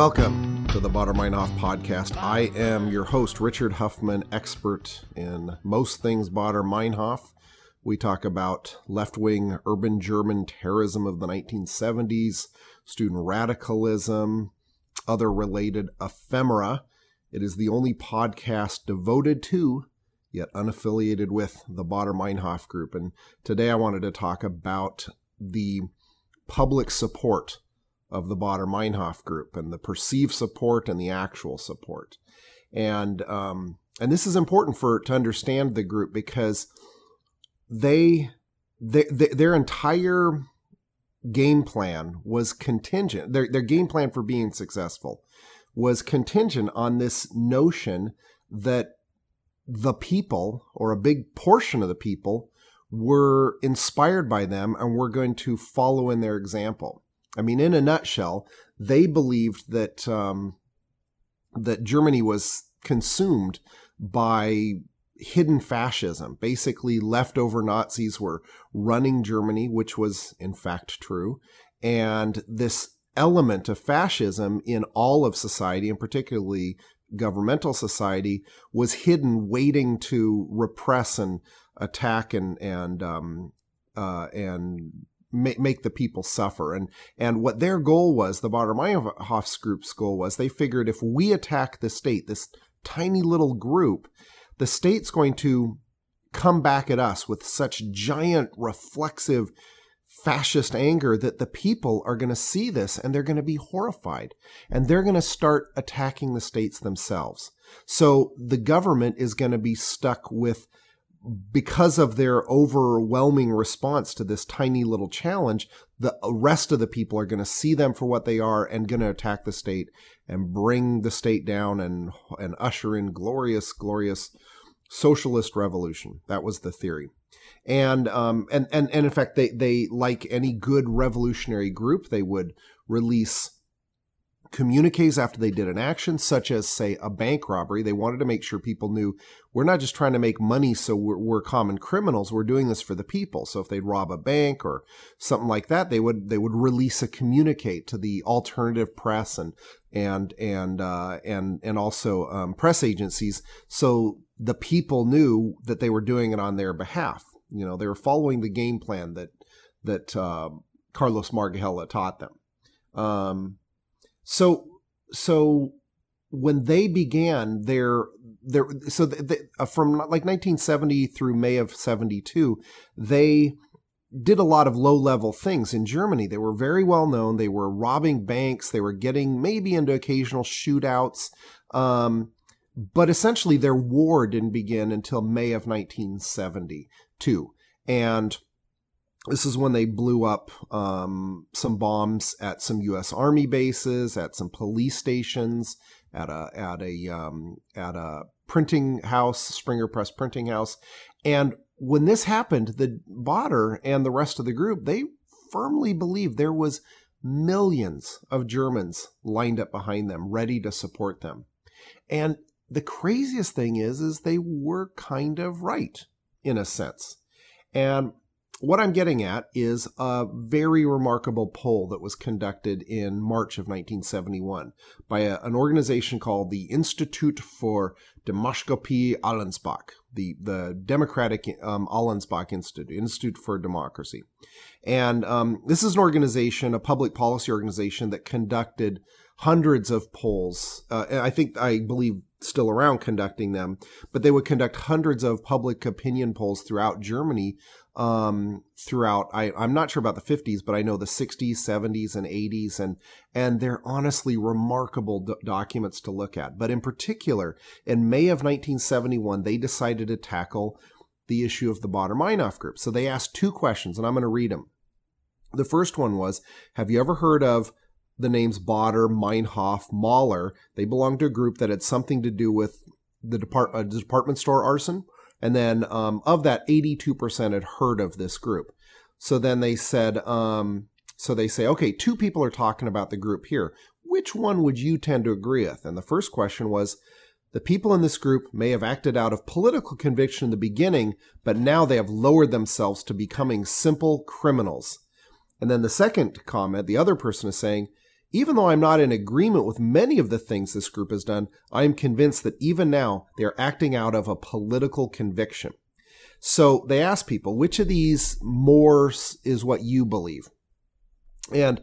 Welcome to the Baader Meinhof podcast. I am your host, Richard Huffman, expert in most things Baader Meinhof. We talk about left wing urban German terrorism of the 1970s, student radicalism, other related ephemera. It is the only podcast devoted to, yet unaffiliated with, the Baader Meinhof group. And today I wanted to talk about the public support of the Baader Meinhof group and the perceived support and the actual support. And um, and this is important for to understand the group because they, they, they their entire game plan was contingent. Their their game plan for being successful was contingent on this notion that the people or a big portion of the people were inspired by them and were going to follow in their example. I mean, in a nutshell, they believed that um, that Germany was consumed by hidden fascism. Basically, leftover Nazis were running Germany, which was in fact true, and this element of fascism in all of society, and particularly governmental society, was hidden, waiting to repress and attack and and um, uh, and make, make the people suffer. And and what their goal was, the Baader Meinhof's group's goal was, they figured if we attack the state, this tiny little group, the state's going to come back at us with such giant reflexive fascist anger that the people are going to see this and they're going to be horrified and they're going to start attacking the states themselves. So the government is going to be stuck with because of their overwhelming response to this tiny little challenge, the rest of the people are going to see them for what they are and going to attack the state and bring the state down and and usher in glorious, glorious socialist revolution. That was the theory. And um and and, and in fact they they like any good revolutionary group, they would release communiques after they did an action, such as, say, a bank robbery. They wanted to make sure people knew we're not just trying to make money so we're, we're, common criminals. We're doing this for the people. So if they'd rob a bank or something like that, they would they would release a communique to the alternative press and and and uh, and and also um, press agencies, so the people knew that they were doing it on their behalf. You know, they were following the game plan that that uh, Carlos Marighella taught them. Um, so so when they began their their so uh, from like 1970 through May of 72 they did a lot of low level things in Germany. They were very well known. They were robbing banks. They were getting maybe into occasional shootouts. Um, but essentially, their war didn't begin until May of 1972. And this is when they blew up um, some bombs at some U.S. Army bases, at some police stations, at a at a um, at a printing house, Springer Press printing house, and when this happened, the Baader and the rest of the group they firmly believed there was millions of Germans lined up behind them, ready to support them, and the craziest thing is, is they were kind of right in a sense, and what I'm getting at is a very remarkable poll that was conducted in March of 1971 by a, an organization called the Institute for Demokratie Allensbach, the, the Democratic um, Allensbach Institute, Institute for Democracy. And um, this is an organization, a public policy organization that conducted hundreds of polls. Uh, I think, I believe, still around conducting them, but they would conduct hundreds of public opinion polls throughout Germany um, throughout. I, I'm not sure about the 50s, but I know the 60s, 70s, and 80s, and and they're honestly remarkable do- documents to look at. But in particular, in May of 1971, they decided to tackle the issue of the Baader Meinhof group. So they asked two questions, and I'm going to read them. The first one was, "Have you ever heard of?" The names Baader, Meinhof, Mahler, they belong to a group that had something to do with the depart- uh, department store arson and then um, of that, 82% had heard of this group. So then they said, um, so they say, okay, two people are talking about the group here. Which one would you tend to agree with? And the first question was, the people in this group may have acted out of political conviction in the beginning, but now they have lowered themselves to becoming simple criminals. And then the second comment, the other person is saying, Even though I'm not in agreement with many of the things this group has done, I am convinced that even now they are acting out of a political conviction. So they ask people, which of these more is what you believe? And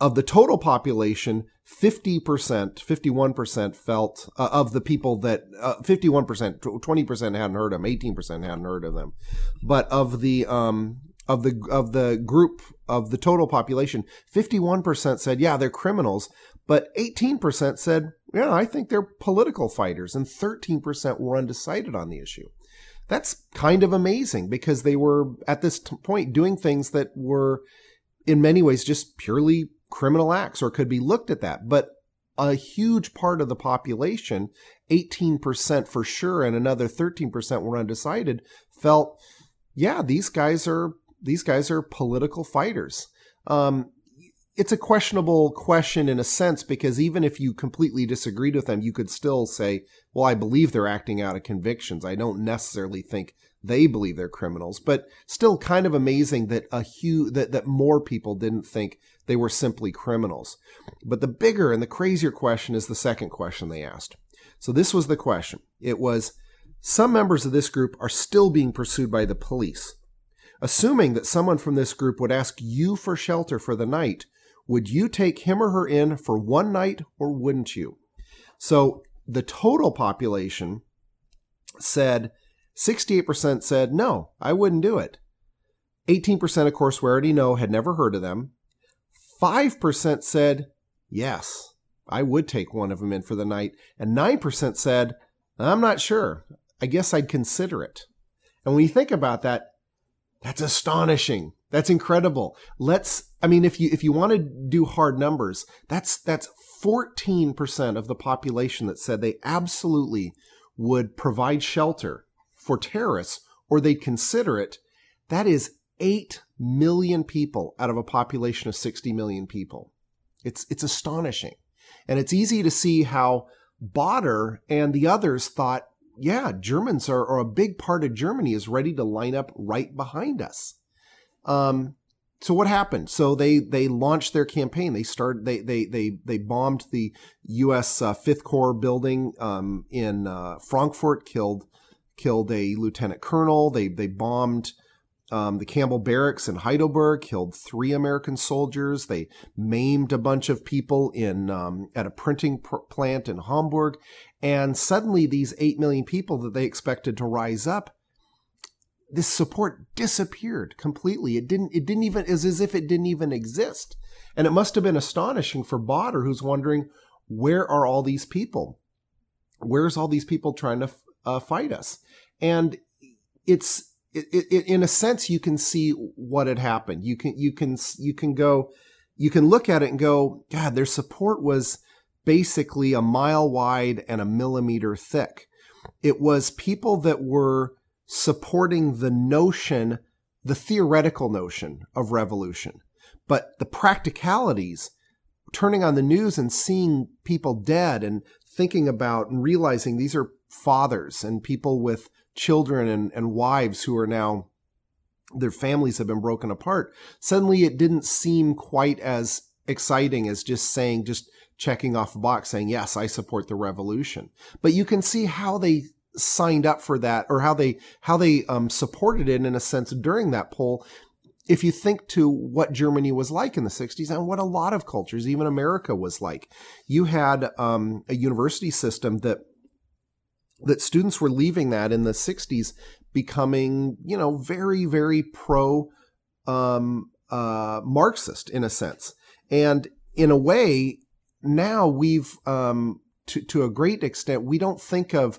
of the total population, 50%, 51% felt uh, of the people that uh, 51%, 20% hadn't heard of them, 18% hadn't heard of them. But of the um, of the of the group of the total population, 51% said, "Yeah, they're criminals." But 18% said, "Yeah, I think they're political fighters." And 13% were undecided on the issue. That's kind of amazing because they were at this t- point doing things that were in many ways just purely criminal acts or could be looked at that. But a huge part of the population, 18% for sure, and another 13% were undecided, felt, yeah, these guys are these guys are political fighters. Um, it's a questionable question in a sense because even if you completely disagreed with them, you could still say, well, I believe they're acting out of convictions. I don't necessarily think they believe they're criminals, but still kind of amazing that a huge, that, that more people didn't think they were simply criminals. But the bigger and the crazier question is the second question they asked. So this was the question. It was, some members of this group are still being pursued by the police. Assuming that someone from this group would ask you for shelter for the night, would you take him or her in for one night or wouldn't you? So the total population said 68% said no, I wouldn't do it. 18% of course we already know had never heard of them. 5% said yes, I would take one of them in for the night. And 9% said, I'm not sure. I guess I'd consider it. And when you think about that, that's astonishing. That's incredible. Let's I mean if you if you want to do hard numbers, that's that's 14% of the population that said they absolutely would provide shelter for terrorists or they'd consider it. That is 8 million people out of a population of 60 million people. It's it's astonishing. And it's easy to see how Baader and the others thought yeah, Germans are, or a big part of Germany is ready to line up right behind us. Um, so what happened? So they they launched their campaign. They started they they they they bombed the U.S. Uh, Fifth Corps building um, in uh, Frankfurt, killed killed a lieutenant colonel. They they bombed um, the Campbell Barracks in Heidelberg killed three American soldiers. They maimed a bunch of people in um, at a printing pr- plant in Hamburg, and suddenly these eight million people that they expected to rise up, this support disappeared completely. It didn't. It didn't even is as if it didn't even exist, and it must have been astonishing for Baader, who's wondering where are all these people? Where's all these people trying to uh, fight us? And it's it, it, in a sense, you can see what had happened. You can, you can, you can go, you can look at it and go, God, their support was basically a mile wide and a millimeter thick. It was people that were supporting the notion, the theoretical notion of revolution, but the practicalities, turning on the news and seeing people dead and thinking about and realizing these are fathers and people with children and, and wives who are now their families have been broken apart. Suddenly it didn't seem quite as exciting as just saying, just checking off a box saying, yes, I support the revolution. But you can see how they signed up for that or how they, how they um, supported it in a sense during that poll. If you think to what Germany was like in the 60s and what a lot of cultures, even America was like, you had um, a university system that that students were leaving that in the 60s becoming, you know, very, very pro um, uh, Marxist in a sense. And in a way, now we've, um, to, to a great extent, we don't think of,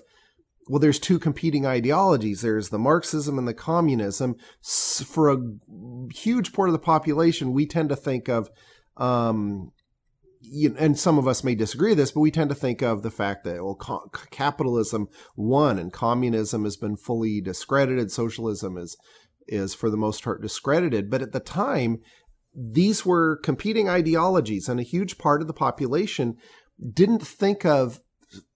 well, there's two competing ideologies. There's the Marxism and the communism. For a huge part of the population, we tend to think of um, you, and some of us may disagree with this, but we tend to think of the fact that well, co- capitalism won and communism has been fully discredited. Socialism is is for the most part discredited. But at the time, these were competing ideologies, and a huge part of the population didn't think of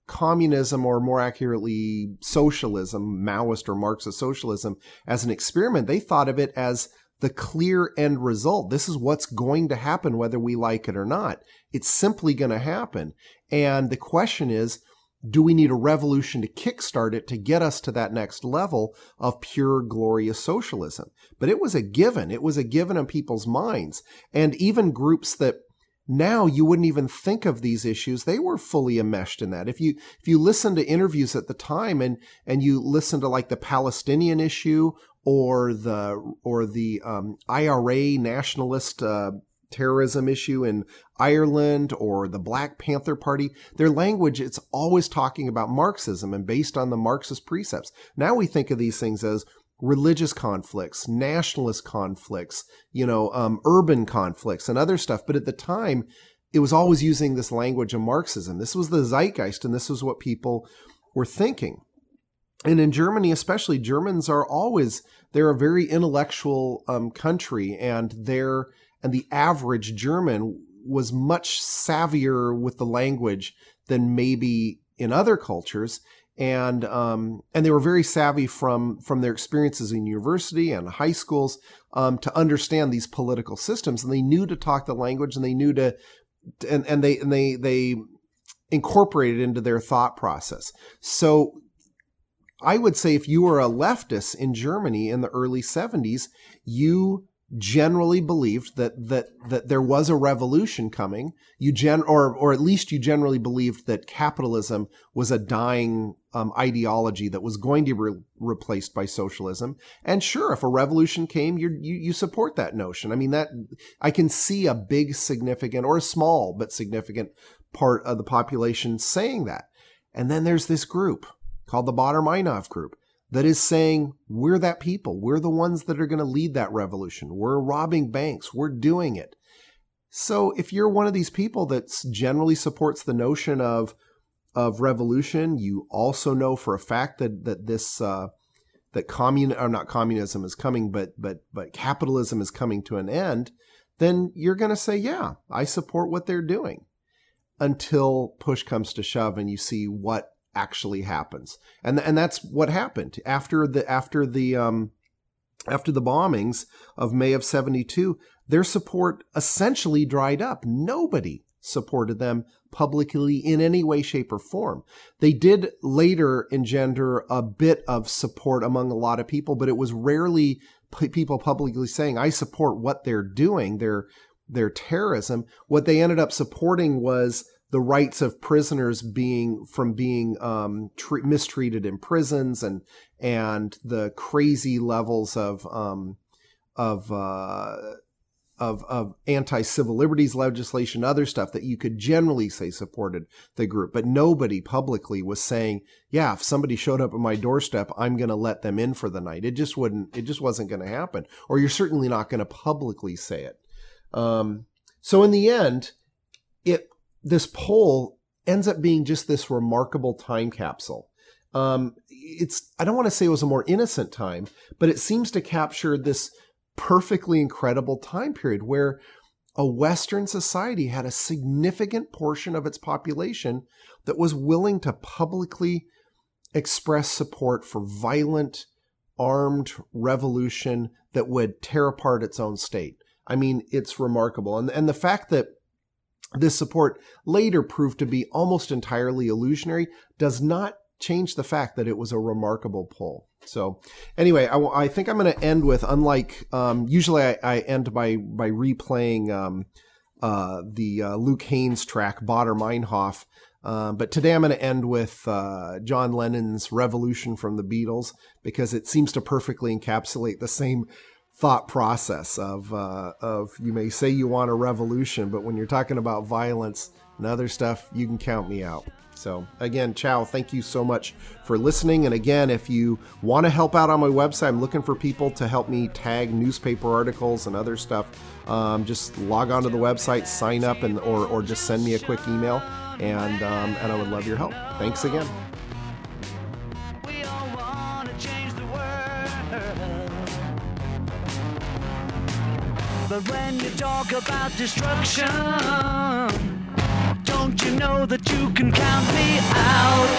communism, or more accurately, socialism, Maoist or Marxist socialism, as an experiment. They thought of it as the clear end result. This is what's going to happen whether we like it or not. It's simply going to happen. And the question is, do we need a revolution to kickstart it to get us to that next level of pure glorious socialism? But it was a given. It was a given in people's minds. And even groups that now you wouldn't even think of these issues they were fully enmeshed in that if you if you listen to interviews at the time and and you listen to like the palestinian issue or the or the um, ira nationalist uh, terrorism issue in Ireland or the Black Panther Party, their language, it's always talking about Marxism and based on the Marxist precepts. Now we think of these things as religious conflicts, nationalist conflicts, you know, um, urban conflicts and other stuff. But at the time, it was always using this language of Marxism. This was the zeitgeist and this was what people were thinking. And in Germany, especially, Germans are always, they're a very intellectual um, country and they're, and the average German was much savvier with the language than maybe in other cultures and um, and they were very savvy from from their experiences in university and high schools um, to understand these political systems. And they knew to talk the language and they knew to and and they and they they incorporated into their thought process. So I would say if you were a leftist in Germany in the early 70s, you generally believed that that that there was a revolution coming. You gen or or at least you generally believed that capitalism was a dying um, ideology that was going to be re- replaced by socialism. And sure, if a revolution came, you you support that notion. I mean that I can see a big, significant or a small but significant part of the population saying that. And then there's this group called the Baader Meinhof group that is saying we're that people. We're the ones that are going to lead that revolution. We're robbing banks. We're doing it. So if you're one of these people that generally supports the notion of of revolution, you also know for a fact that that this uh, that commun or not communism is coming, but but but capitalism is coming to an end. Then you're going to say, yeah, I support what they're doing. Until push comes to shove, and you see what actually happens. And and that's what happened after the after the um, after the bombings of May of 72, their support essentially dried up. Nobody supported them publicly in any way, shape, or form. They did later engender a bit of support among a lot of people, but it was rarely p- people publicly saying, I support what they're doing, their, their terrorism. What they ended up supporting was the rights of prisoners being from being um, tre- mistreated in prisons and and the crazy levels of um, of uh, of, of anti civil liberties legislation, other stuff that you could generally say supported the group, but nobody publicly was saying, "Yeah, if somebody showed up at my doorstep, I'm going to let them in for the night." It just wouldn't. It just wasn't going to happen, or you're certainly not going to publicly say it. Um, so in the end, it this poll ends up being just this remarkable time capsule. Um, it's I don't want to say it was a more innocent time, but it seems to capture this perfectly incredible time period where a Western society had a significant portion of its population that was willing to publicly express support for violent, armed revolution that would tear apart its own state. I mean, it's remarkable. And, and the fact that this support later proved to be almost entirely illusionary does not change the fact that it was a remarkable poll. So, anyway, I, I think I'm going to end with unlike um, usually I, I, end by by replaying um, uh, the uh, Luke Haines track Baader Meinhof. Uh, but today I'm going to end with uh, John Lennon's Revolution from the Beatles because it seems to perfectly encapsulate the same thought process of uh, of you may say you want a revolution, but when you're talking about violence and other stuff, you can count me out. So again, ciao. Thank you so much for listening. And again, if you want to help out on my website, I'm looking for people to help me tag newspaper articles and other stuff. Um, just log on to the website, sign up, and or or just send me a quick email, and um, and I would love your help. Thanks again. But when you talk about destruction, don't you know that you can count me out?